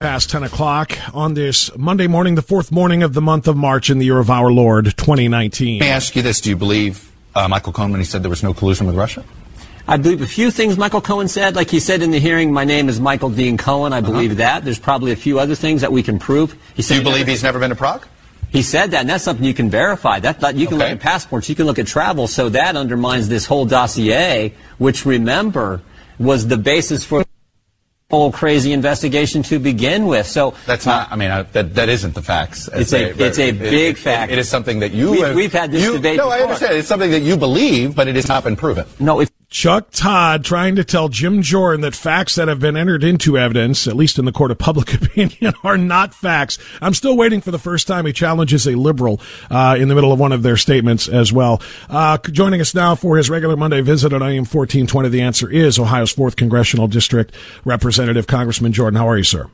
Past 10 o'clock on this Monday morning, the fourth morning of the month of March in the year of our Lord, 2019. Let me ask you this. Do you believe uh, Michael Cohen when he said there was no collusion with Russia? I believe a few things Michael Cohen said. Like he said in the hearing, my name is Michael Dean Cohen. I believe uh-huh. that. There's probably a few other things that we can prove. He said Do you believe never, he's never been to Prague? He said that, and that's something you can verify. That, that you can okay. look at passports, you can look at travel. So that undermines this whole dossier, which remember was the basis for whole crazy investigation to begin with. So that's not. I mean, I, that that isn't the facts. It's a they, it's a big it, fact. It, it is something that you we, have, we've had this you, debate. No, before. I understand. It's something that you believe, but it has not been proven. No, it's Chuck Todd trying to tell Jim Jordan that facts that have been entered into evidence, at least in the court of public opinion, are not facts. I'm still waiting for the first time he challenges a liberal uh, in the middle of one of their statements as well. Uh, joining us now for his regular Monday visit at AM 1420, the answer is Ohio's 4th Congressional District Representative Congressman Jordan. How are you, sir?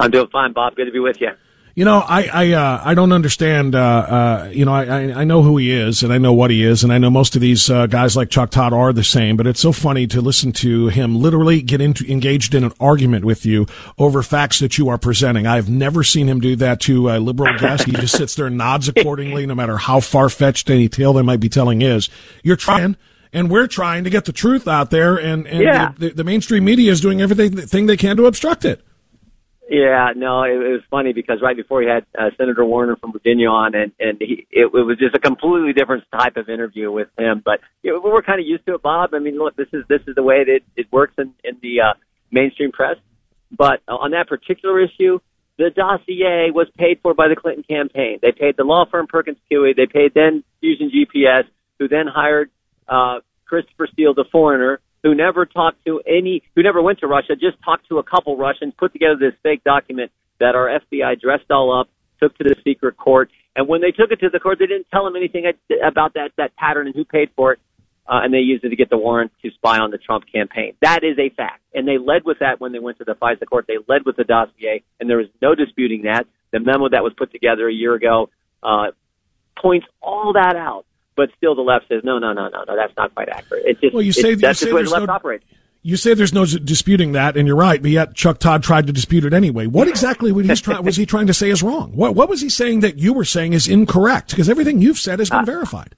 I'm doing fine, Bob. Good to be with you. You know, I I uh, I don't understand. Uh, uh, you know, I I know who he is, and I know what he is, and I know most of these uh, guys like Chuck Todd are the same. But it's so funny to listen to him literally get into engaged in an argument with you over facts that you are presenting. I've never seen him do that to a liberal guest. He just sits there and nods accordingly, no matter how far fetched any tale they might be telling is. You're trying and we're trying to get the truth out there, and, and yeah. the, the, mainstream media is doing everything they can to obstruct it. Yeah, no, it, it was funny because right before he had uh, Senator Warner from Virginia on, and and he, it, it was just a completely different type of interview with him. But you know, we're kind of used to it, Bob. I mean, look, this is this is the way that it works in in the uh, mainstream press. But on that particular issue, the dossier was paid for by the Clinton campaign. They paid the law firm Perkins Coie. They paid then Fusion GPS, who then hired uh, Christopher Steele, the foreigner, who never talked to any, who never went to Russia, just talked to a couple Russians, put together this fake document that our FBI dressed all up, took to the secret court. And when they took it to the court, they didn't tell them anything about that, that pattern and who paid for it. Uh, and they used it to get the warrant to spy on the Trump campaign. That is a fact. And they led with that when they went to the FISA court. They led with the dossier, and there was no disputing that. The memo that was put together a year ago uh, points all that out but still the left says no, no, no, no, no. That's not quite accurate. It's just well, you say, that's you just say the way the left no, operates. You say there's no disputing that, and you're right. But yet Chuck Todd tried to dispute it anyway. What exactly was he, try, was he trying to say is wrong? What, what was he saying that you were saying is incorrect? Because everything you've said has been uh, verified.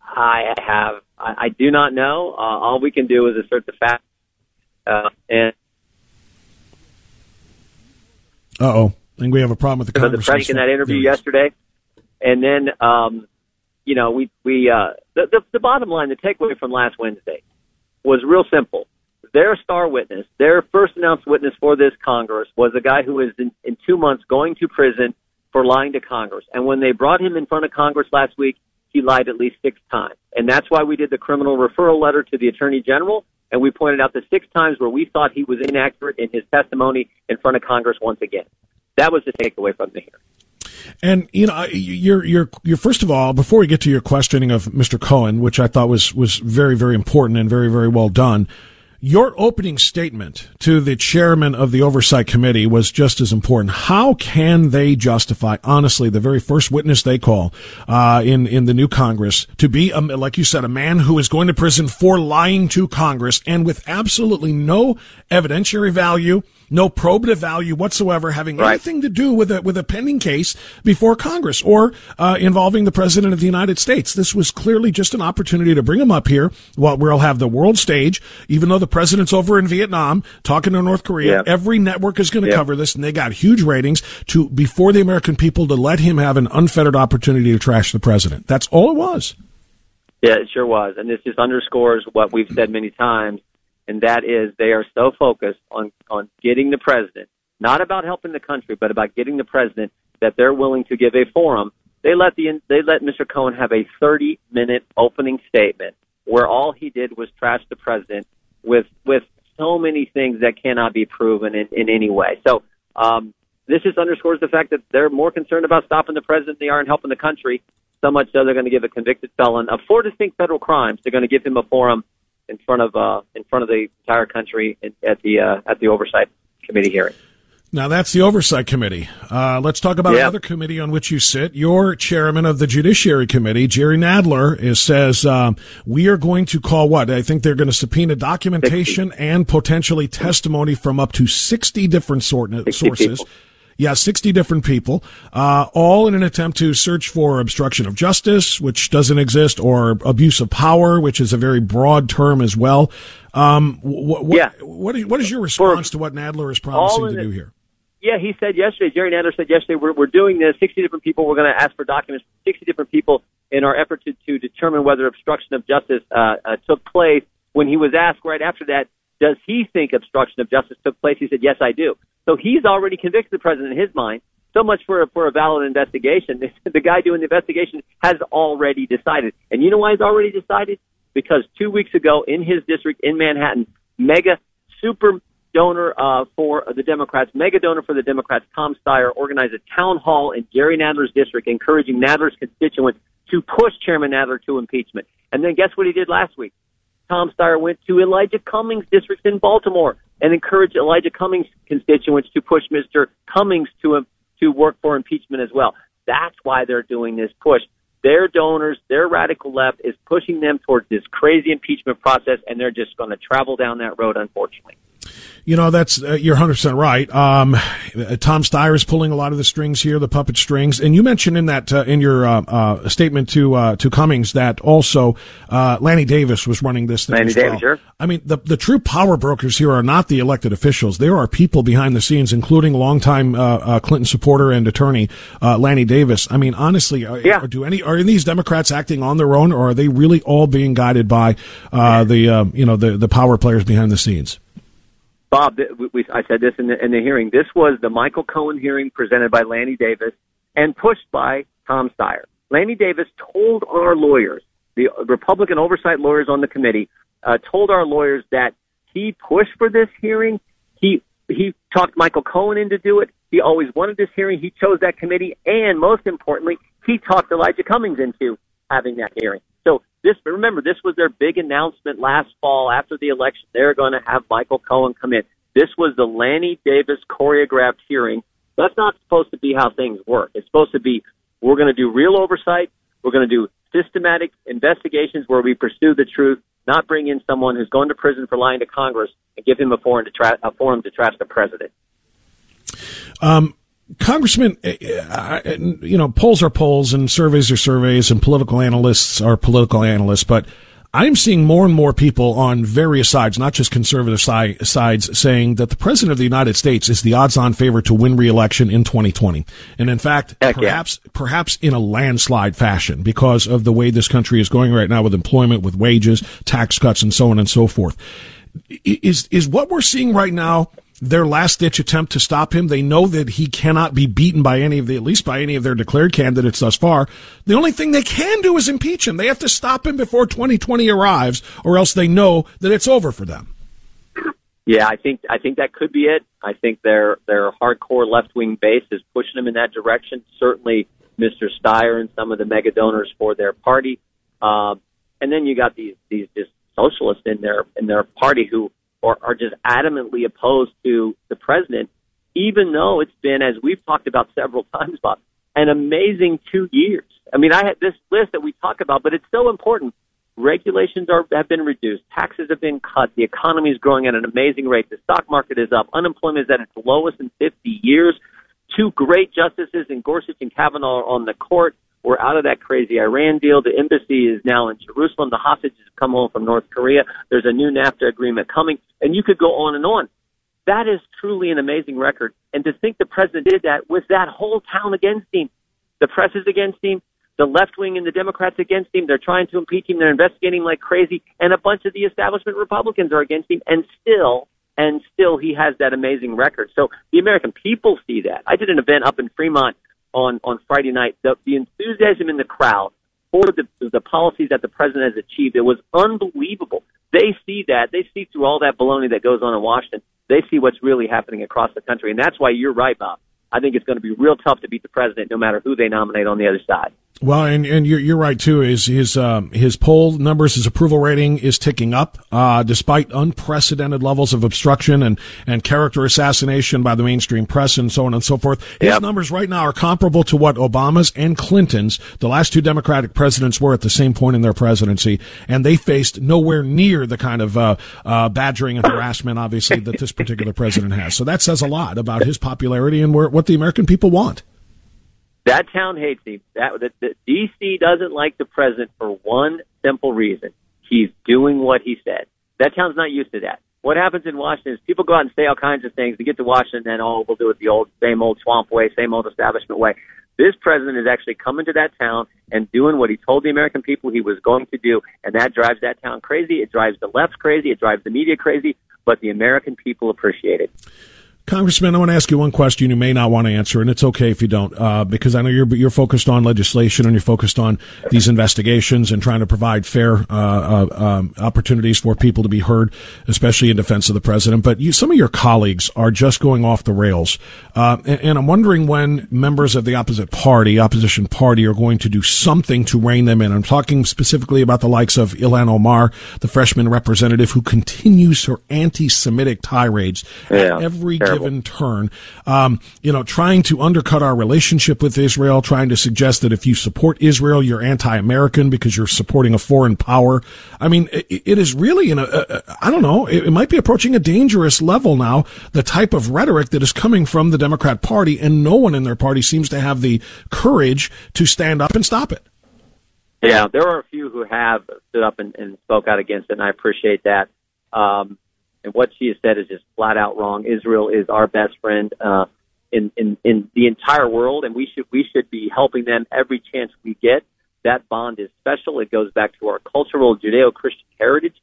I have. I, I do not know. Uh, all we can do is assert the fact. Uh, and uh oh, I think we have a problem with the conversation. The in that interview yesterday, and then um, you know, we we uh, the, the the bottom line, the takeaway from last Wednesday was real simple. Their star witness, their first announced witness for this Congress, was a guy who is in, in two months going to prison for lying to Congress. And when they brought him in front of Congress last week, he lied at least six times. And that's why we did the criminal referral letter to the Attorney General, and we pointed out the six times where we thought he was inaccurate in his testimony in front of Congress once again. That was the takeaway from the hearing. And you know, you're you're you're first of all, before we get to your questioning of Mr. Cohen, which I thought was was very very important and very very well done. Your opening statement to the chairman of the oversight committee was just as important. How can they justify, honestly, the very first witness they call uh, in in the new Congress to be, a, like you said, a man who is going to prison for lying to Congress and with absolutely no evidentiary value, no probative value whatsoever having right. anything to do with a with a pending case before Congress or uh, involving the president of the United States. This was clearly just an opportunity to bring him up here. While we'll have the world stage, even though the president's over in Vietnam talking to North Korea. Every network is going to cover this, and they got huge ratings to before the American people to let him have an unfettered opportunity to trash the president. That's all it was. Yeah, it sure was, and this just underscores what we've said many times and that is they are so focused on on getting the president, not about helping the country, but about getting the president that they're willing to give a forum. They let the they let Mr. Cohen have a 30 minute opening statement where all he did was trash the president with with so many things that cannot be proven in, in any way. So Um, this just underscores the fact that they're more concerned about stopping the president than they are in helping the country. So much so they're going to give a convicted felon of four distinct federal crimes. They're going to give him a forum in front of uh, in front of the entire country at the uh, at the oversight committee hearing. Now that's the oversight committee. Uh, let's talk about another committee on which you sit. Your chairman of the Judiciary Committee, Jerry Nadler, is, says um, we are going to call what I think they're going to subpoena documentation 60. and potentially testimony from up to sixty different sort- sources. People. Yeah, 60 different people, uh, all in an attempt to search for obstruction of justice, which doesn't exist, or abuse of power, which is a very broad term as well. Um, wh- wh- yeah. what, is, what is your response for, to what Nadler is promising to do here? Yeah, he said yesterday, Jerry Nadler said yesterday, we're, we're doing this, 60 different people, we're going to ask for documents from 60 different people in our effort to, to determine whether obstruction of justice uh, uh, took place. When he was asked right after that, does he think obstruction of justice took place? He said, yes, I do. So he's already convicted the president in his mind. So much for a, for a valid investigation. the guy doing the investigation has already decided. And you know why he's already decided? Because two weeks ago in his district in Manhattan, mega super donor uh, for the Democrats, mega donor for the Democrats, Tom Steyer, organized a town hall in Jerry Nadler's district, encouraging Nadler's constituents to push Chairman Nadler to impeachment. And then guess what he did last week? Tom Steyer went to Elijah Cummings' district in Baltimore and encouraged Elijah Cummings' constituents to push Mr. Cummings to to work for impeachment as well. That's why they're doing this push. Their donors, their radical left, is pushing them towards this crazy impeachment process, and they're just going to travel down that road, unfortunately. You know, that's uh, you're 100 percent right. Um, Tom Steyer is pulling a lot of the strings here, the puppet strings. And you mentioned in that uh, in your uh, uh statement to uh, to Cummings that also uh, Lanny Davis was running this thing. Lanny Davis, well. sure. I mean, the the true power brokers here are not the elected officials. There are people behind the scenes, including longtime Clinton supporter and attorney Lanny Davis. I mean, honestly, are, yeah. do any are these Democrats acting on their own, or are they really all being guided by the you know the the power players behind the scenes? Bob, we, we, I said this in the, in the hearing. This was the Michael Cohen hearing presented by Lanny Davis and pushed by Tom Steyer. Lanny Davis told our lawyers, the Republican oversight lawyers on the committee, uh, told our lawyers that he pushed for this hearing. He he talked Michael Cohen into do it. He always wanted this hearing. He chose that committee, and most importantly, he talked Elijah Cummings into having that hearing. So this, remember, this was their big announcement last fall after the election. They're going to have Michael Cohen come in. This was the Lanny Davis choreographed hearing. That's not supposed to be how things work. It's supposed to be we're going to do real oversight. We're going to do systematic investigations where we pursue the truth, not bring in someone who's going to prison for lying to Congress and give him a forum to, tra- a forum to trash the president. Um, Congressman, eh, eh, you know, polls are polls and surveys are surveys and political analysts are political analysts, but I'm seeing more and more people on various sides, not just conservative si- sides, saying that the president of the United States is the odds-on favorite to win re-election in 2020. And in fact, Heck perhaps, yeah. perhaps in a landslide fashion because of the way this country is going right now with employment, with wages, tax cuts, and so on and so forth. Is, is what we're seeing right now their last ditch attempt to stop him. They know that he cannot be beaten by any of the, at least by any of their declared candidates thus far. The only thing they can do is impeach him. They have to stop him before 2020 arrives or else they know that it's over for them. Yeah, I think I think that could be it. I think their their hardcore left wing base is pushing them in that direction. Certainly, Mr. Steyer and some of the mega donors for their party, um, and then you got these these just socialists in their in their party who or are just adamantly opposed to the president, even though it's been, as we've talked about several times, Bob, an amazing two years. I mean, I had this list that we talk about, but it's so important. Regulations are, have been reduced. Taxes have been cut. The economy is growing at an amazing rate. The stock market is up. Unemployment is at its lowest in 50 years. Two great justices in Gorsuch and Kavanaugh are on the court. We're out of that crazy Iran deal. The embassy is now in Jerusalem. The hostages have come home from North Korea. There's a new NAFTA agreement coming, and you could go on and on. That is truly an amazing record. And to think the president did that with that whole town against him, the press is against him, the left wing and the Democrats against him. They're trying to impeach him. They're investigating like crazy, and a bunch of the establishment Republicans are against him. And still, and still, he has that amazing record. So the American people see that. I did an event up in Fremont on on Friday night. The, the enthusiasm in the crowd for the the policies that the president has achieved it was unbelievable. They see that they see through all that baloney that goes on in Washington, they see what's really happening across the country, and that's why you're right, Bob. I think it's going to be real tough to beat the president, no matter who they nominate on the other side. Well, and, and you're, you're right too. Is his um, his poll numbers, his approval rating is ticking up, uh, despite unprecedented levels of obstruction and, and character assassination by the mainstream press and so on and so forth. His Yep. numbers right now are comparable to what Obama's and Clinton's, the last two Democratic presidents, were at the same point in their presidency, and they faced nowhere near the kind of uh, uh, badgering and harassment, obviously, that this particular president has. So that says a lot about his popularity and where, what the American people want. That town hates him. That, that, that DC doesn't like the president for one simple reason: he's doing what he said. That town's not used to that. What happens in Washington is people go out and say all kinds of things. They get to Washington, and oh, we'll do it the old, same old swamp way, same old establishment way. This president is actually coming to that town and doing what he told the American people he was going to do, and that drives that town crazy. It drives the left crazy. It drives the media crazy. But the American people appreciate it. Congressman, I want to ask you one question you may not want to answer, and it's okay if you don't, uh, because I know you're you're focused on legislation and you're focused on these investigations and trying to provide fair uh, uh, um, opportunities for people to be heard, especially in defense of the president. But you, some of your colleagues are just going off the rails, uh, and, and I'm wondering when members of the opposite party, opposition party, are going to do something to rein them in. I'm talking specifically about the likes of Ilhan Omar, the freshman representative who continues her anti-Semitic tirades Yeah, at every terrible. Given turn. Um, you know, trying to undercut our relationship with Israel, trying to suggest that if you support Israel, you're anti-American because you're supporting a foreign power. I mean, it, it is really in a, a, a I don't know, it, it might be approaching a dangerous level now, the type of rhetoric that is coming from the Democrat Party, and no one in their party seems to have the courage to stand up and stop it. Yeah, there are a few who have stood up and, and spoke out against it, and I appreciate that. Um, and what she has said is just flat out wrong. Israel is our best friend uh, in, in in the entire world, and we should we should be helping them every chance we get. That bond is special. It goes back to our cultural Judeo-Christian heritage.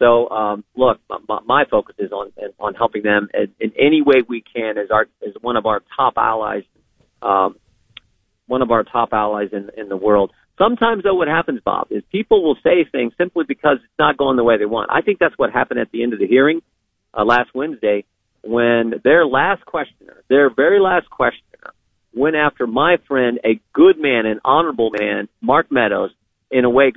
So, um, look, my, my focus is on on helping them in, in any way we can as our as one of our top allies. Um, one of our top allies in in the world. Sometimes, though, what happens, Bob, is people will say things simply because it's not going the way they want. I think that's what happened at the end of the hearing uh, last Wednesday when their last questioner, their very last questioner, went after my friend, a good man, an honorable man, Mark Meadows, in a way.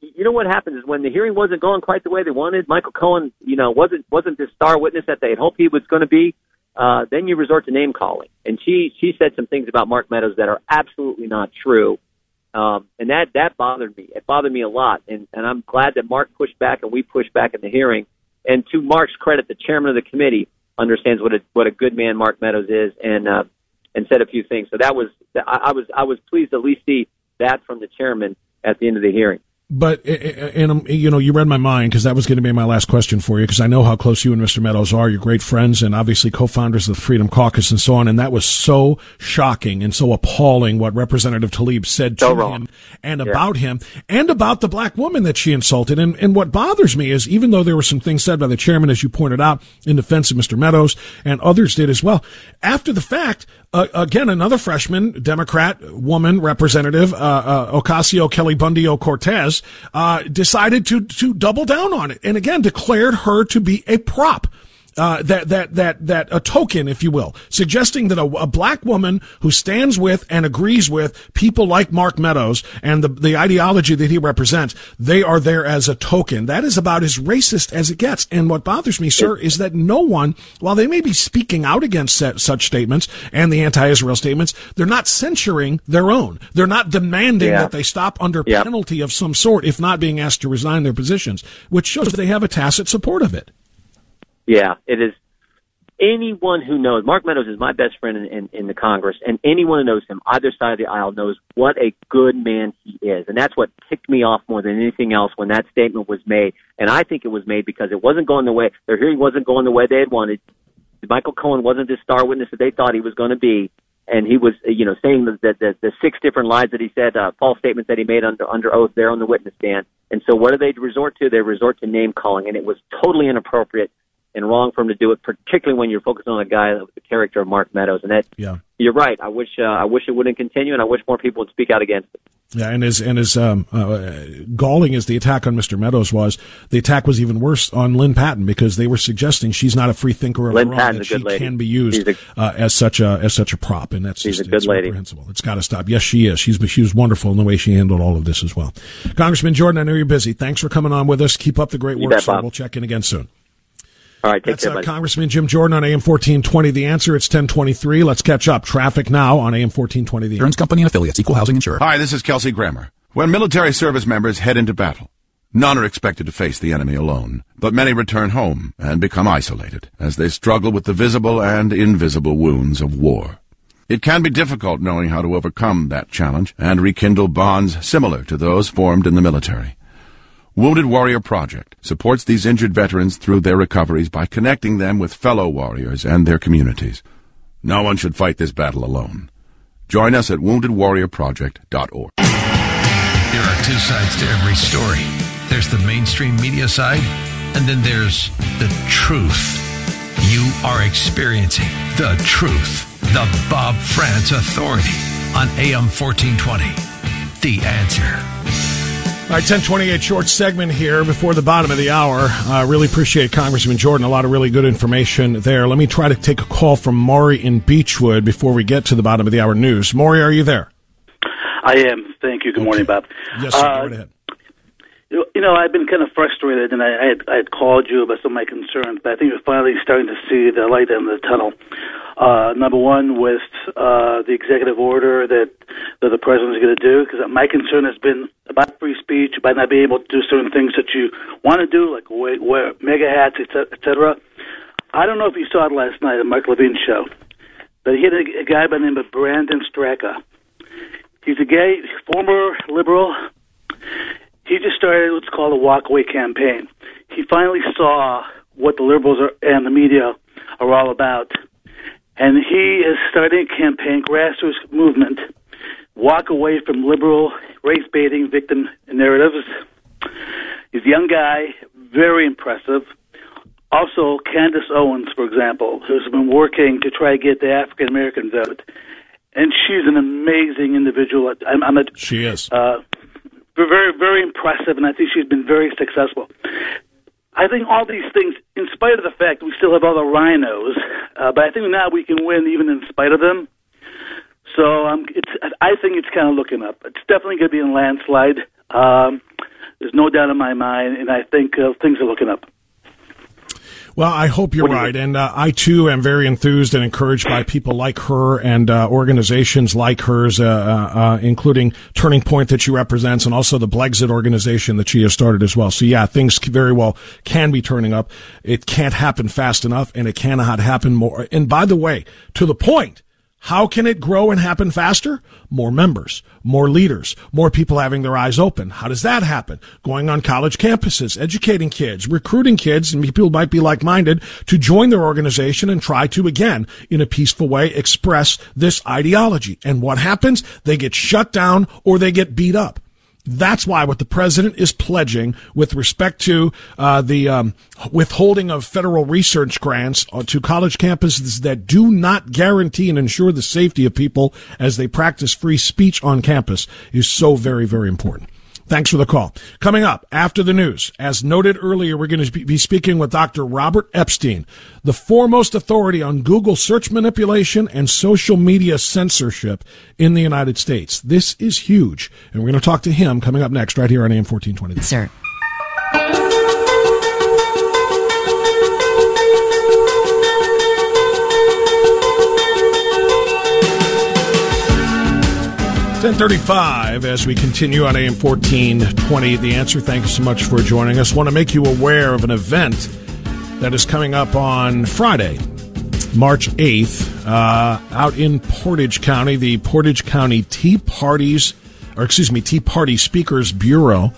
You know what happens is when the hearing wasn't going quite the way they wanted, Michael Cohen, you know, wasn't wasn't the star witness that they had hoped he was going to be. Uh, then you resort to name calling, and she she said some things about Mark Meadows that are absolutely not true. Um, and that, that bothered me. It bothered me a lot. And, and I'm glad that Mark pushed back and we pushed back in the hearing. And to Mark's credit, the chairman of the committee understands what a, what a good man Mark Meadows is and, uh, and said a few things. So that was, I, I was, I was pleased to at least see that from the chairman at the end of the hearing. But and um, you know, you read my mind because that was going to be my last question for you because I know how close you and Mr. Meadows are. You're great friends and obviously co-founders of the Freedom Caucus and so on. And that was so shocking and so appalling what Representative Tlaib said to So wrong. him and about him and about the black woman that she insulted. And and what bothers me is even though there were some things said by the chairman, as you pointed out, in defense of Mr. Meadows and others did as well, after the fact. Uh, again, another freshman Democrat woman representative, uh, uh, Ocasio Kelly Bundio Cortez, uh, decided to to double down on it, and again declared her to be a prop. Uh, that that that that a token, if you will, suggesting that a, a black woman who stands with and agrees with people like Mark Meadows and the the ideology that he represents, they are there as a token. That is about as racist as it gets. And what bothers me, sir, is that no one, while they may be speaking out against set, such statements and the anti-Israel statements, they're not censuring their own. They're not demanding Yeah. that they stop under Yeah. penalty of some sort, if not being asked to resign their positions, which shows that they have a tacit support of it. Yeah, it is. Anyone who knows Mark Meadows is my best friend in, in, in the Congress, and anyone who knows him, either side of the aisle, knows what a good man he is, and that's what ticked me off more than anything else when that statement was made. And I think it was made because it wasn't going the way their hearing wasn't going the way they had wanted. Michael Cohen wasn't the star witness that they thought he was going to be, and he was, you know, saying the the, the, six different lies that he said, uh, false statements that he made under under oath there on the witness stand. And so, what do they resort to? They resort to name calling, and it was totally inappropriate and wrong for him to do it, particularly when you're focused on a guy with the character of Mark Meadows. And that Yeah. you're right. I wish uh, I wish it wouldn't continue, and I wish more people would speak out against it. Yeah, and as and as um, uh, galling as the attack on Mr. Meadows was, the attack was even worse on Lynn Patton because they were suggesting she's not a free thinker of Lynn her own, that a she lady. can be used She's uh, as such a as such a prop, and that's She's just, a good it's lady. reprehensible. It's got to stop. Yes, she is. She's she was wonderful in the way she handled all of this as well. Congressman Jordan, I know you're busy. Thanks for coming on with us. Keep up the great You work, bet, sir. Bob. We'll check in again soon. All right, take That's care, uh, buddy. Congressman Jim Jordan on AM 1420. The answer, it's 1023. Let's catch up. Traffic now on AM 1420. The Insurance company and affiliates, equal housing insurer. Hi, this is Kelsey Grammer. When military service members head into battle, none are expected to face the enemy alone, but many return home and become isolated as they struggle with the visible and invisible wounds of war. It can be difficult knowing how to overcome that challenge and rekindle bonds similar to those formed in the military. Wounded Warrior Project supports these injured veterans through their recoveries by connecting them with fellow warriors and their communities. No one should fight this battle alone. Join us at woundedwarriorproject.org. There are two sides to every story. There's the mainstream media side, and then there's the truth. You are experiencing the truth. The Bob Frantz Authority on AM 1420. The answer. All right, 1028 short segment here before the bottom of the hour. I uh, really appreciate Congressman Jordan. A lot of really good information there. Let me try to take a call from Maury in Beachwood before we get to the bottom of the hour news. Maury, are you there? I am. Thank you. Good morning, Bob. Yes, sir. Uh, Go right ahead. You know, I've been kind of frustrated, and I, I, had, I had called you about some of my concerns, but I think we're finally starting to see the light at the tunnel. Uh, number one, with uh, the executive order that, that the president is going to do, because my concern has been about free speech, about not being able to do certain things that you want to do, like wear, wear MAGA hats, et et cetera. I don't know if you saw it last night at Mark Levine's show, but he had a, a guy by the name of Brandon Straka. He's a gay, former liberal. He just started what's called a walkaway campaign. He finally saw what the liberals are, and the media are all about. And he is starting a campaign, grassroots movement, walk away from liberal race baiting victim narratives. He's a young guy, very impressive. Also, Candace Owens, for example, who's been working to try to get the African American vote. And she's an amazing individual. I'm, I'm a, She is. uh, very, very impressive, and I think she's been very successful. I think all these things, in spite of the fact we still have all the RINOs, uh, but I think now we can win even in spite of them. So um, it's, I think it's kind of looking up. It's definitely going to be a landslide. Um, there's no doubt in my mind, and I think uh, things are looking up. Well, I hope you're you right. And uh, I, too, am very enthused and encouraged by people like her and uh, organizations like hers, uh, uh, uh, including Turning Point that she represents and also the Blexit organization that she has started as well. So, yeah, things very well can be turning up. It can't happen fast enough, and it cannot happen more. And by the way, to the point, how can it grow and happen faster? More members, more leaders, more people having their eyes open. How does that happen? Going on college campuses, educating kids, recruiting kids, and people might be like-minded to join their organization and try to, again, in a peaceful way, express this ideology. And what happens? They get shut down or they get beat up. That's why what the president is pledging with respect to uh, the um, withholding of federal research grants uh, to college campuses that do not guarantee and ensure the safety of people as they practice free speech on campus is so very, very important. Thanks for the call. Coming up after the news, as noted earlier, we're going to be speaking with Dr. Robert Epstein, the foremost authority on Google search manipulation and social media censorship in the United States. This is huge, and we're going to talk to him coming up next right here on AM 1420. Sir. Ten thirty-five. As we continue on AM fourteen twenty, the answer. Thank you so much for joining us. Want to make you aware of an event that is coming up on Friday, March eighth, uh, out in Portage County. The Portage County Tea Parties, or excuse me, Tea Party Speakers Bureau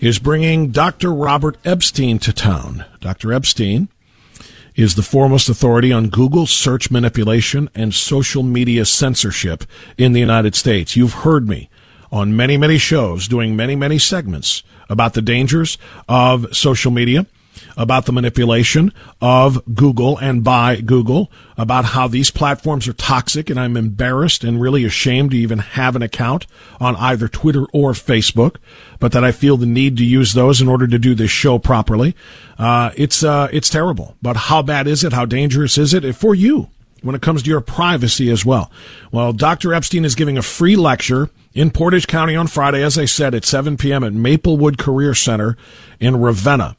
is bringing Dr. Robert Epstein to town. Dr. Epstein is the foremost authority on Google search manipulation and social media censorship in the United States. You've heard me on many, many shows doing many, many segments about the dangers of social media, about the manipulation of Google and by Google, about how these platforms are toxic, and I'm embarrassed and really ashamed to even have an account on either Twitter or Facebook, but that I feel the need to use those in order to do this show properly. Uh, it's uh, it's terrible. But how bad is it? How dangerous is it for you? when it comes to your privacy as well. Well, Dr. Epstein is giving a free lecture in Portage County on Friday, as I said, at 7 p.m. at Maplewood Career Center in Ravenna.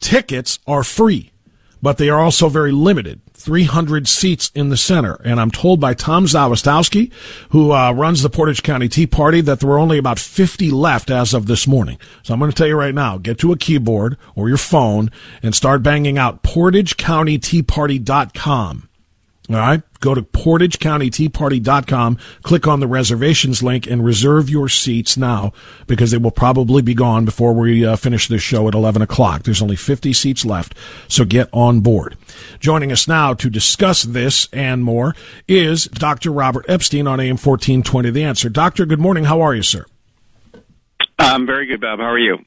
Tickets are free, but they are also very limited. 300 seats in the center. And I'm told by Tom Zawistowski, who uh, runs the Portage County Tea Party, that there were only about 50 left as of this morning. So I'm going to tell you right now, get to a keyboard or your phone and start banging out portagecountyteaparty.com. All right. Go to portagecountyteaparty.com, click on the reservations link, and reserve your seats now because they will probably be gone before we uh, finish this show at 11 o'clock. There's only 50 seats left, so get on board. Joining us now to discuss this and more is Dr. Robert Epstein on AM 1420 The Answer. Doctor, good morning. How are you, sir? I'm very good, Bob. How are you?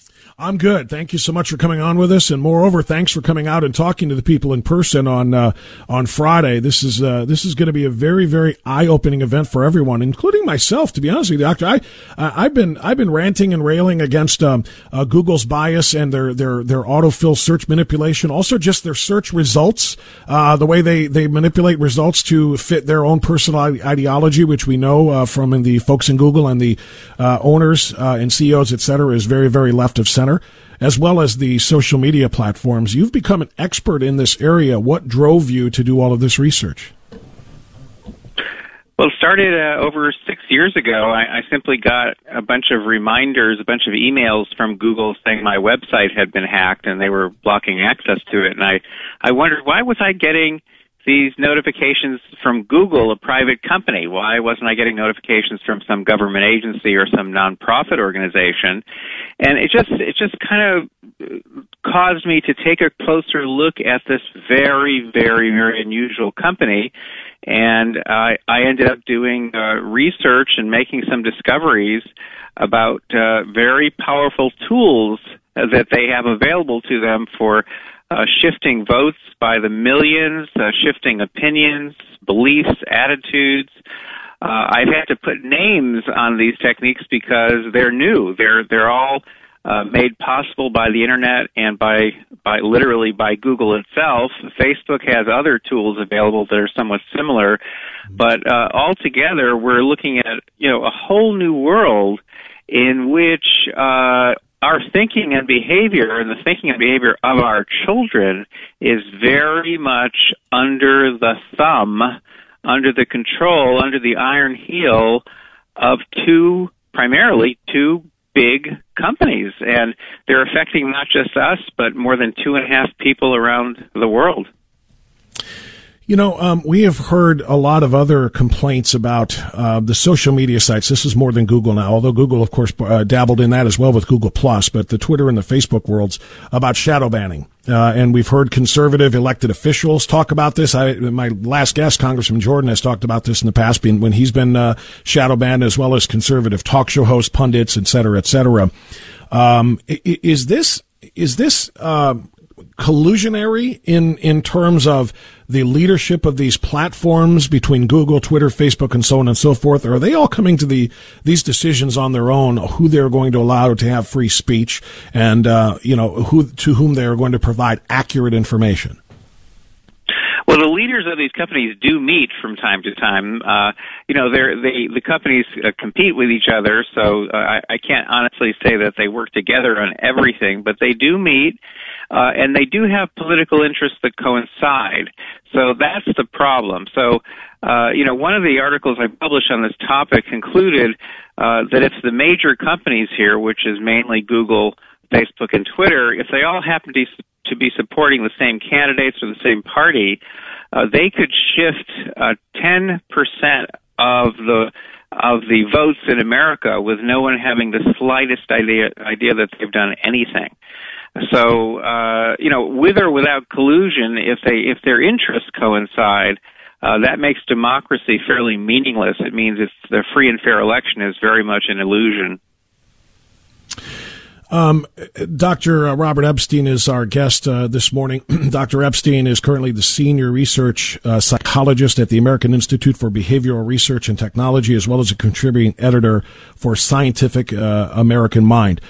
I'm good. Thank you so much for coming on with us, and moreover, thanks for coming out and talking to the people in person on uh, on Friday. This is uh, this is going to be a very very eye opening event for everyone, including myself. To be honest with you, Doctor, I I've been I've been ranting and railing against um, uh, Google's bias and their their their autofill search manipulation, also just their search results, uh, the way they they manipulate results to fit their own personal ideology, which we know uh, from the folks in Google and the uh, owners and CEOs, et cetera, is very very left of center as well as the social media platforms. You've become an expert in this area. What drove you to do all of this research? Well, it started uh, over six years ago. I, I simply got a bunch of reminders, a bunch of emails from Google saying my website had been hacked and they were blocking access to it. And I, I wondered why was I getting these notifications from Google, a private company? Why wasn't I getting notifications from some government agency or some nonprofit organization? And it just it just kind of caused me to take a closer look at this very very very unusual company. And I, I ended up doing uh, research and making some discoveries about uh, very powerful tools that they have available to them for uh, shifting votes by the millions, uh, shifting opinions, beliefs, attitudes. Uh, I've had to put names on these techniques because they're new. They're they're all uh, made possible by the internet and by by literally by Google itself. Facebook has other tools available that are somewhat similar, but uh, altogether we're looking at you know a whole new world in which uh, our thinking and behavior and the thinking and behavior of our children is very much under the thumb, under the control, under the iron heel of two, primarily two big companies. And they're affecting not just us, but more than two and a half people around the world. You know, um, we have heard a lot of other complaints about uh, the social media sites. This is more than Google now, although Google, of course, uh, dabbled in that as well with Google Plus. But the Twitter and the Facebook worlds about shadow banning, uh, and we've heard conservative elected officials talk about this. I, my last guest, Congressman Jordan, has talked about this in the past being, when he's been uh, shadow banned, as well as conservative talk show hosts, pundits, et cetera, et cetera. Um, is this is this uh, collusionary in in terms of the leadership of these platforms between Google, Twitter, Facebook, and so on and so forth? Or are they all coming to the these decisions on their own, who they're going to allow to have free speech, and uh, you know who to whom they are going to provide accurate information? Well, the leaders of these companies do meet from time to time. Uh, you know, they're, they the companies uh, compete with each other, so uh, I, I can't honestly say that they work together on everything, but they do meet uh, and they do have political interests that coincide. So that's the problem. So, uh, you know, one of the articles I published on this topic concluded uh, that if the major companies here, which is mainly Google, Facebook, and Twitter, if they all happen to, to be supporting the same candidates or the same party, uh, they could shift uh, 10% of the of the votes in America with no one having the slightest idea idea that they've done anything. So, uh, you know, with or without collusion, if they if their interests coincide, uh, that makes democracy fairly meaningless. It means it's the free and fair election is very much an illusion. Um, Dr. Uh, Robert Epstein is our guest uh, this morning. Dr. Epstein is currently the senior research uh, psychologist at the American Institute for Behavioral Research and Technology, as well as a contributing editor for Scientific uh, American Mind.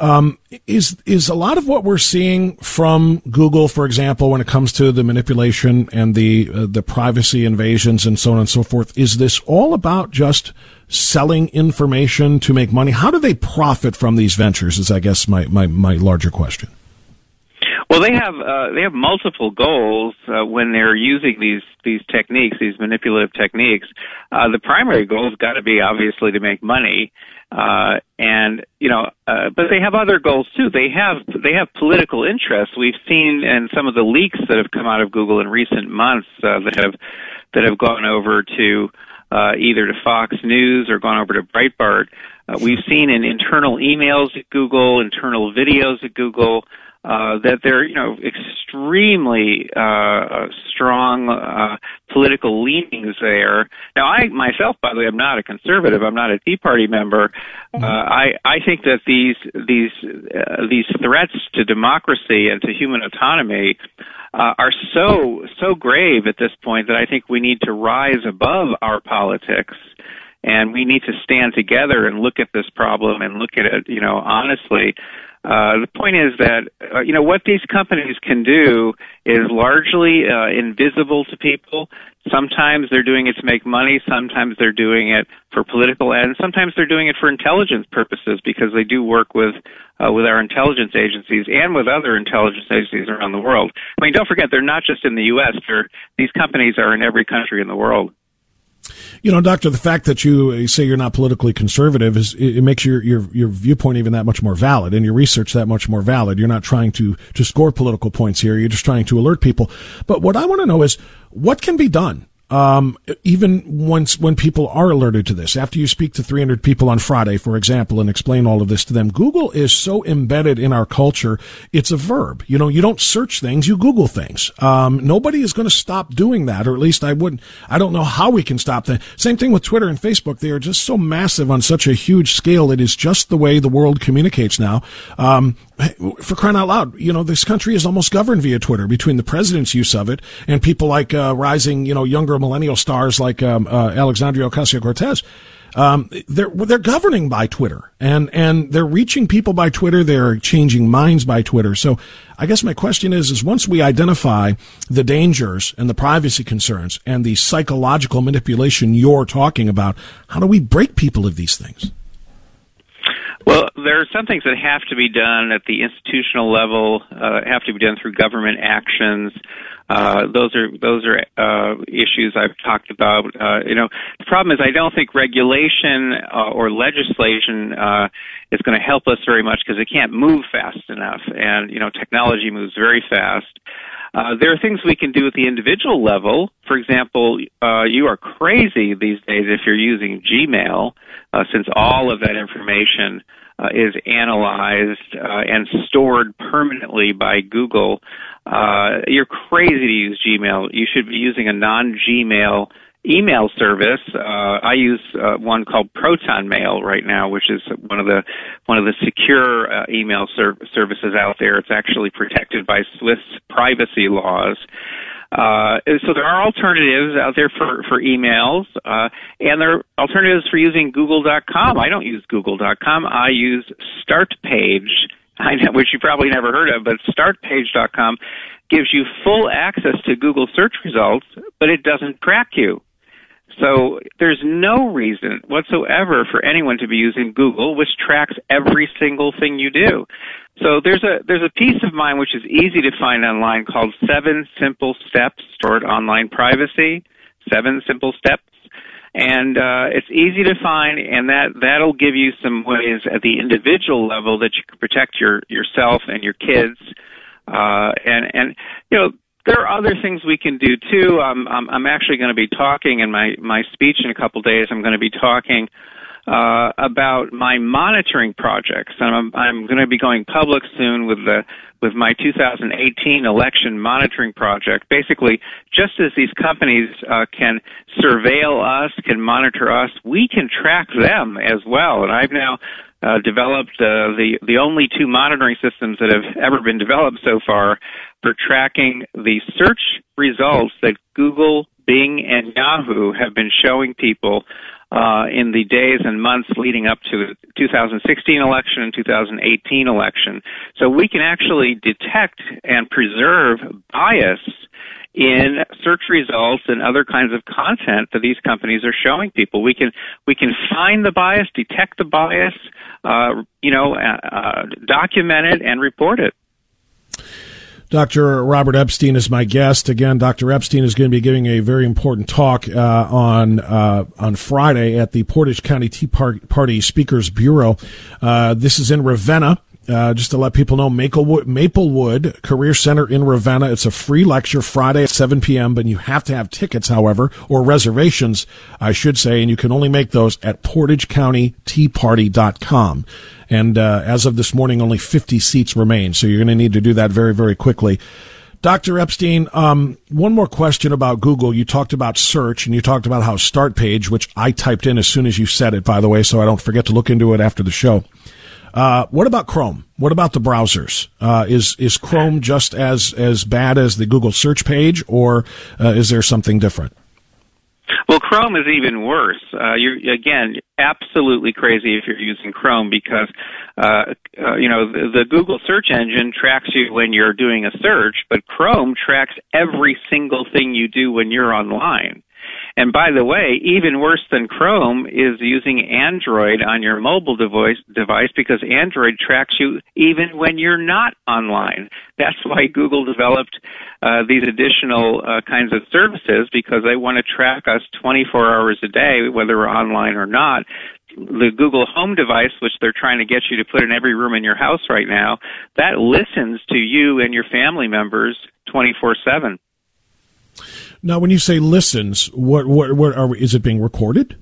Um, is is a lot of what we're seeing from Google, for example, when it comes to the manipulation and the uh, the privacy invasions and so on and so forth? Is this all about just selling information to make money? How do they profit from these ventures? Is I guess my my, my larger question. Well, they have uh, they have multiple goals uh, when they're using these these techniques, these manipulative techniques. Uh, the primary goal has got to be obviously to make money, uh, and you know, uh, but they have other goals too. They have they have political interests. We've seen in some of the leaks that have come out of Google in recent months uh, that have that have gone over to uh, either to Fox News or gone over to Breitbart. Uh, we've seen in internal emails at Google, internal videos at Google, uh, that there are, you know, extremely uh, strong uh, political leanings there. Now, I myself, by the way, I'm not a conservative. I'm not a Tea Party member. Uh, I I think that these these uh, these threats to democracy and to human autonomy uh, are so so grave at this point that I think we need to rise above our politics and we need to stand together and look at this problem and look at it, you know, honestly. Uh, the point is that uh, you know what these companies can do is largely uh, invisible to people. Sometimes they're doing it to make money. Sometimes they're doing it for political ends. Sometimes they're doing it for intelligence purposes because they do work with uh, with our intelligence agencies and with other intelligence agencies around the world. I mean, don't forget they're not just in the U.S. They're, these companies are in every country in the world. You know, doctor, the fact that you uh, say you're not politically conservative is it makes your, your your viewpoint even that much more valid and your research that much more valid. You're not trying to to score political points here. You're just trying to alert people. But what I want to know is what can be done um, even once when people are alerted to this, after you speak to 300 people on Friday, for example, and explain all of this to them, Google is so embedded in our culture. It's a verb. You know, you don't search things, you Google things. Um, nobody is going to stop doing that, or at least I wouldn't. I don't know how we can stop that. Same thing with Twitter and Facebook. They are just so massive on such a huge scale. It is just the way the world communicates now. Um, for crying out loud, you know, this country is almost governed via Twitter between the president's use of it and people like uh, rising, you know, younger millennial stars like um, uh, Alexandria Ocasio Cortez. Um, they're they're governing by Twitter and and they're reaching people by Twitter. They're changing minds by Twitter. So I guess my question is is once we identify the dangers and the privacy concerns and the psychological manipulation you're talking about, how do we break people of these things? Well, there are some things that have to be done at the institutional level, uh, have to be done through government actions. Uh, those are those are uh, issues I've talked about. Uh, you know, the problem is I don't think regulation uh, or legislation uh, is going to help us very much because it can't move fast enough, and you know, technology moves very fast. Uh, there are things we can do at the individual level. For example, uh, you are crazy these days if you're using Gmail, uh, since all of that information uh, is analyzed uh, and stored permanently by Google. Uh, you're crazy to use Gmail. You should be using a non-Gmail email service. Uh, I use uh, one called Proton Mail right now, which is one of the one of the secure uh, email ser- services out there. It's actually protected by Swiss privacy laws. Uh, so there are alternatives out there for, for emails, uh, and there are alternatives for using Google.com. I don't use Google.com. I use StartPage, which you probably never heard of, but StartPage.com gives you full access to Google search results, but it doesn't track you. So there's no reason whatsoever for anyone to be using Google, which tracks every single thing you do. So there's a there's a piece of mine which is easy to find online called Seven Simple Steps Toward Online Privacy. Seven Simple Steps, and uh, it's easy to find, and that that'll give you some ways at the individual level that you can protect your yourself and your kids. Uh, and and you know there are other things we can do too. Um, I'm, I'm actually going to be talking in my, my speech in a couple days. I'm going to be talking uh, about my monitoring projects. I'm, I'm going to be going public soon with the with my 2018 election monitoring project. Basically, just as these companies uh, can surveil us, can monitor us, we can track them as well. And I've now uh, developed uh, the the only two monitoring systems that have ever been developed so far for tracking the search results that Google, Bing, and Yahoo have been showing people uh, in the days and months leading up to the 2016 election and 2018 election. So we can actually detect and preserve bias in search results and other kinds of content that these companies are showing people. We can we can find the bias, detect the bias, uh, you know, uh, uh document it and report it. Dr. Robert Epstein is my guest. Again, Dr. Epstein is going to be giving a very important talk uh, on uh, on Friday at the Portage County Tea Party Speakers Bureau. Uh, this is in Ravenna. Uh, just to let people know, Maplewood, Maplewood Career Center in Ravenna. It's a free lecture Friday at 7 p.m., but you have to have tickets, however, or reservations, I should say, and you can only make those at portagecountyteaparty.com. And uh, as of this morning, only 50 seats remain, so you're going to need to do that very, very quickly. Dr. Epstein, um, one more question about Google. You talked about search and you talked about how start page, which I typed in as soon as you said it, by the way, so I don't forget to look into it after the show. Uh, what about Chrome? What about the browsers? Uh, is is Chrome just as as bad as the Google search page, or uh, is there something different? Well, Chrome is even worse. Uh, you're again absolutely crazy if you're using Chrome because uh, uh, you know the, the Google search engine tracks you when you're doing a search, but Chrome tracks every single thing you do when you're online. And by the way, even worse than Chrome is using Android on your mobile device, device because Android tracks you even when you're not online. That's why Google developed uh, these additional uh, kinds of services because they want to track us 24 hours a day, whether we're online or not. The Google Home device, which they're trying to get you to put in every room in your house right now, that listens to you and your family members 24 7. Now, when you say listens, what what what are is it being recorded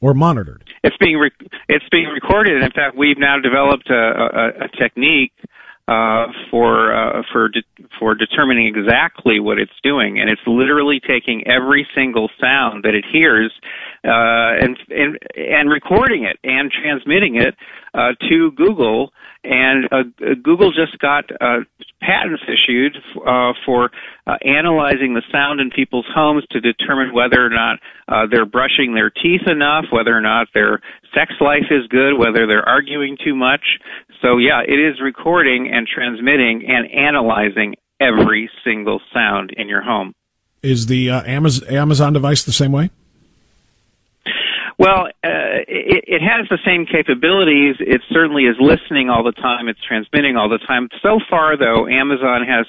or monitored? It's being re- it's being recorded. In fact, we've now developed a, a, a technique uh, for uh, for de- for determining exactly what it's doing, and it's literally taking every single sound that it hears uh, and, and and recording it and transmitting it uh, to Google. And uh, Google just got uh, patents issued uh, for uh, analyzing the sound in people's homes to determine whether or not uh, they're brushing their teeth enough, whether or not their sex life is good, whether they're arguing too much. So yeah, it is recording and transmitting and analyzing every single sound in your home. Is the uh, Amazon, Amazon device the same way? Well, uh, it, it has the same capabilities. It certainly is listening all the time. It's transmitting all the time. So far, though, Amazon has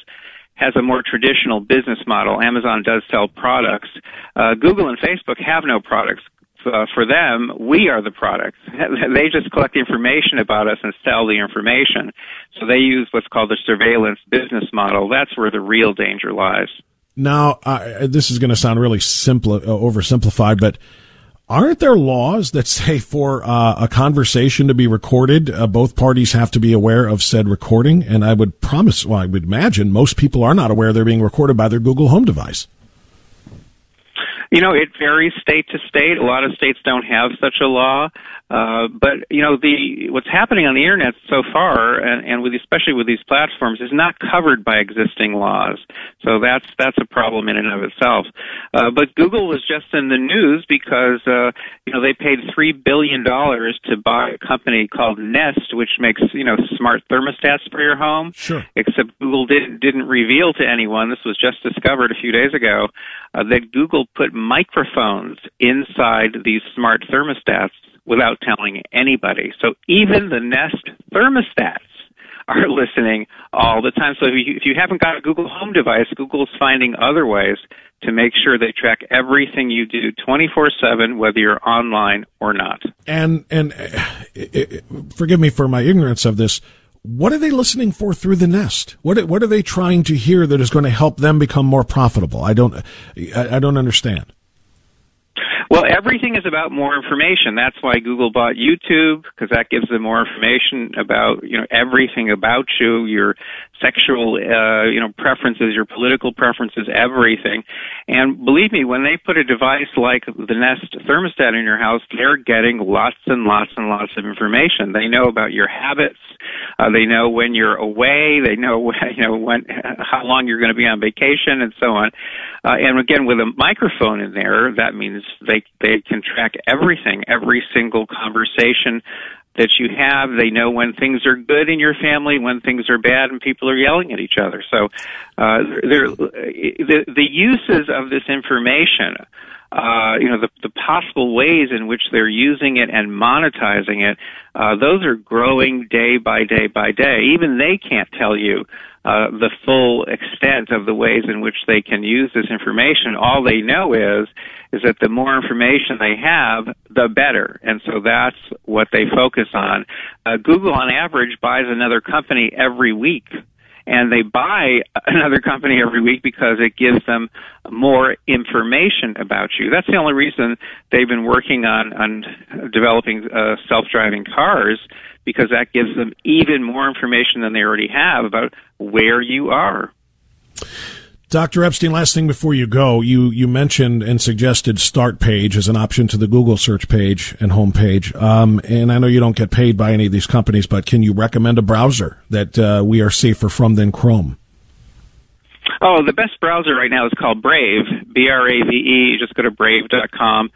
has a more traditional business model. Amazon does sell products. Uh, Google and Facebook have no products. Uh, for them, we are the products. they just collect information about us and sell the information. So they use what's called the surveillance business model. That's where the real danger lies. Now, this is going to sound really simple, uh, oversimplified, but Aren't there laws that say for uh, a conversation to be recorded, uh, both parties have to be aware of said recording? And I would promise, well, I would imagine most people are not aware they're being recorded by their Google Home device. You know, it varies state to state. A lot of states don't have such a law. Uh, but you know, the what's happening on the internet so far, and, and with especially with these platforms, is not covered by existing laws. So that's that's a problem in and of itself. Uh, but Google was just in the news because uh, you know they paid three billion dollars to buy a company called Nest, which makes you know smart thermostats for your home. Sure. Except Google didn't didn't reveal to anyone. This was just discovered a few days ago uh, that Google put microphones inside these smart thermostats without telling anybody. So even the Nest thermostats are listening all the time. So if you, if you haven't got a Google Home device, Google's finding other ways to make sure they track everything you do 24/7 whether you're online or not. And and uh, forgive me for my ignorance of this. What are they listening for through the Nest? What what are they trying to hear that is going to help them become more profitable? I don't I, I don't understand. Well, everything is about more information. That's why Google bought YouTube because that gives them more information about you know everything about you, your sexual uh, you know preferences, your political preferences, everything. And believe me, when they put a device like the Nest thermostat in your house, they're getting lots and lots and lots of information. They know about your habits. Uh, they know when you're away. They know you know when how long you're going to be on vacation and so on. Uh, and again, with a microphone in there, that means they they can track everything, every single conversation that you have. They know when things are good in your family, when things are bad, and people are yelling at each other. So, uh, the the uses of this information. Uh, you know the, the possible ways in which they're using it and monetizing it, uh, those are growing day by day by day. Even they can't tell you uh, the full extent of the ways in which they can use this information. All they know is is that the more information they have, the better, and so that's what they focus on. Uh, Google, on average, buys another company every week. And they buy another company every week because it gives them more information about you. That's the only reason they've been working on on developing uh, self-driving cars because that gives them even more information than they already have about where you are. Dr. Epstein, last thing before you go, you, you mentioned and suggested start page as an option to the Google search page and home page. Um, and I know you don't get paid by any of these companies, but can you recommend a browser that uh, we are safer from than Chrome? Oh, the best browser right now is called Brave, B R A V E. Just go to brave.com.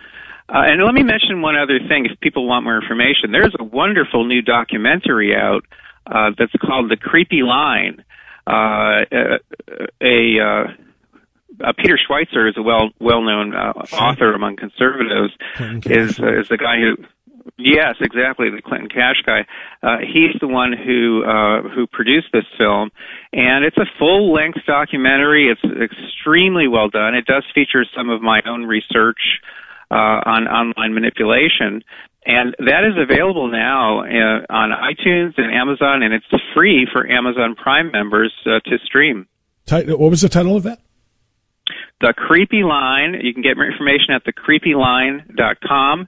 Uh, and let me mention one other thing if people want more information. There's a wonderful new documentary out uh, that's called The Creepy Line. Uh, a, uh, uh, Peter Schweizer is a well well known uh, author among conservatives. Is uh, is the guy who Yes, exactly. The Clinton Cash guy. Uh, he's the one who uh, who produced this film, and it's a full length documentary. It's extremely well done. It does feature some of my own research uh, on online manipulation. And that is available now uh, on iTunes and Amazon, and it's free for Amazon Prime members uh, to stream. What was the title of that? The Creepy Line. You can get more information at thecreepyline.com.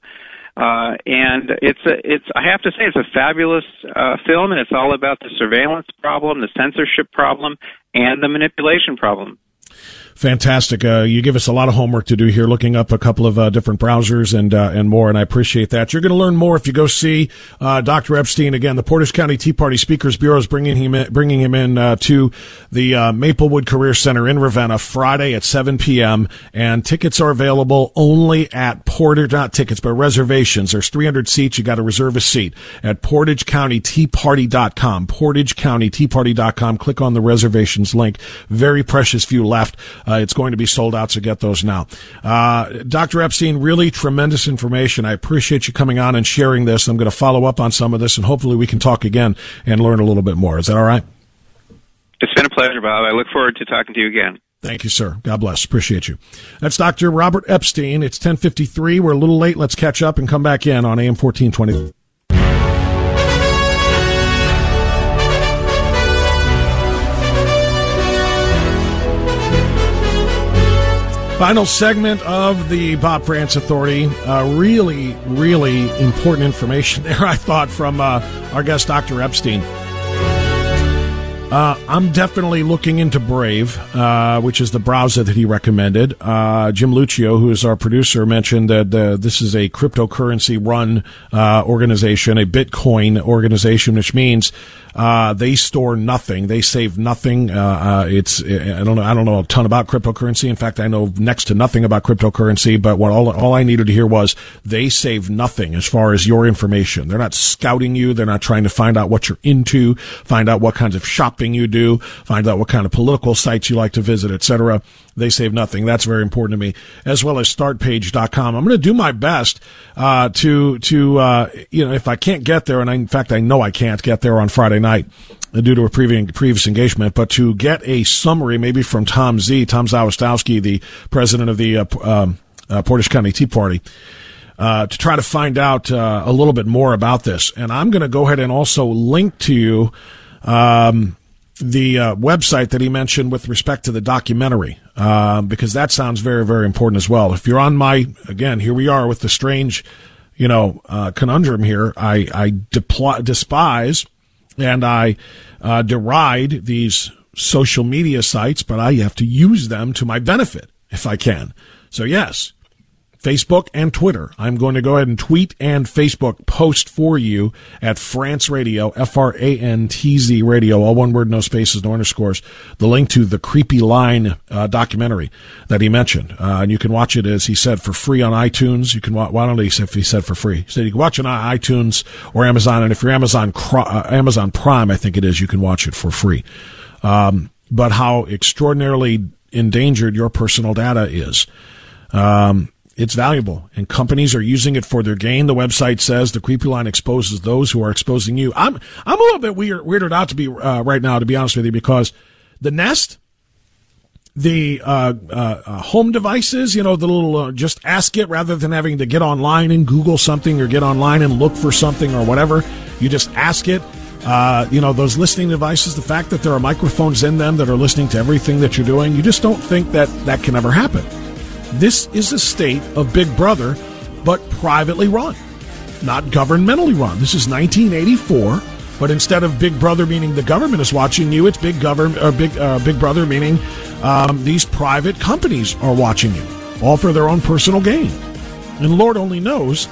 Uh, and it's a, it's I have to say it's a fabulous uh, film, and it's all about the surveillance problem, the censorship problem, and the manipulation problem. Fantastic. Uh, you give us a lot of homework to do here, looking up a couple of uh, different browsers and uh, and more, and I appreciate that. You're going to learn more if you go see uh, Dr. Epstein again. The Portage County Tea Party Speakers Bureau is bringing him in, bringing him in uh, to the uh, Maplewood Career Center in Ravenna Friday at 7 p.m. and tickets are available only at Porter not tickets but reservations. There's 300 seats. You got to reserve a seat at PortageCountyTeaParty.com. PortageCountyTeaParty.com. Click on the reservations link. Very precious few left. Uh, it's going to be sold out, so get those now. Uh, Dr. Epstein, really tremendous information. I appreciate you coming on and sharing this. I'm going to follow up on some of this, and hopefully we can talk again and learn a little bit more. Is that all right? It's been a pleasure, Bob. I look forward to talking to you again. Thank you, sir. God bless. Appreciate you. That's Dr. Robert Epstein. It's 1053. We're a little late. Let's catch up and come back in on AM 1420. Final segment of the Bob Frantz Authority. Uh, really, really important information there, I thought, from uh, our guest, Dr. Epstein. Uh, I'm definitely looking into Brave, uh, which is the browser that he recommended. Uh, Jim Lucio, who is our producer, mentioned that uh, this is a cryptocurrency run uh, organization, a Bitcoin organization, which means uh, they store nothing. They save nothing. It's I don't know. I don't know a ton about cryptocurrency. In fact, I know next to nothing about cryptocurrency. But what all all I needed to hear was they save nothing as far as your information. They're not scouting you. They're not trying to find out what you're into, find out what kinds of shopping you do, find out what kind of political sites you like to visit, etc. They save nothing. That's very important to me, as well as startpage.com. I'm going to do my best uh, to to uh, you know if I can't get there, and I, in fact I know I can't get there on Friday night due to a previous, previous engagement, but to get a summary maybe from Tom Z, Tom Zawistowski, the president of the uh, um, uh, Portage County Tea Party. Uh, to try to find out uh, a little bit more about this. And I'm going to go ahead and also link to you um, the uh, website that he mentioned with respect to the documentary. uh, because that sounds very, very important as well. If you're on my, again, here we are with the strange, you know, uh, conundrum here. I, I depl- despise and I uh, deride these social media sites, but I have to use them to my benefit if I can. So yes, Facebook and Twitter. I'm going to go ahead and tweet and Facebook post for you at Frantz Radio, F-R-A-N-T-Z Radio, all one word, no spaces, no underscores, the link to the Creepy Line uh, documentary that he mentioned. Uh, and you can watch it, as he said, for free on iTunes. You can, why don't he say if he said for free? He said you can watch it on iTunes or Amazon. And if you're Amazon, uh, Amazon Prime, I think it is, you can watch it for free. Um, but how extraordinarily endangered your personal data is. Um, it's valuable, and companies are using it for their gain. The website says the creepy line exposes those who are exposing you. I'm I'm a little bit weird, weirded out to be uh, right now, to be honest with you, because the Nest, the uh, uh, home devices, you know, the little uh, just ask it rather than having to get online and Google something or get online and look for something or whatever. You just ask it. Uh, you know, those listening devices, the fact that there are microphones in them that are listening to everything that you're doing, you just don't think that that can ever happen. This is a state of Big Brother, but privately run, not governmentally run. This is 1984, but instead of Big Brother meaning the government is watching you, it's Big Government or uh, Big uh, Big Brother meaning um, these private companies are watching you, all for their own personal gain, and Lord only knows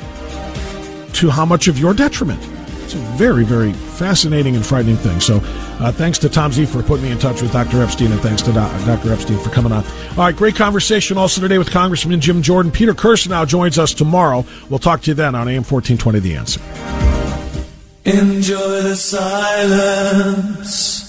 to how much of your detriment. It's a very, very fascinating and frightening thing. So, uh, thanks to Tom Z for putting me in touch with Dr. Epstein, and thanks to Dr. Epstein for coming on. All right, great conversation also today with Congressman Jim Jordan. Peter Kirsanow joins us tomorrow. We'll talk to you then on AM 1420 The Answer. Enjoy the silence.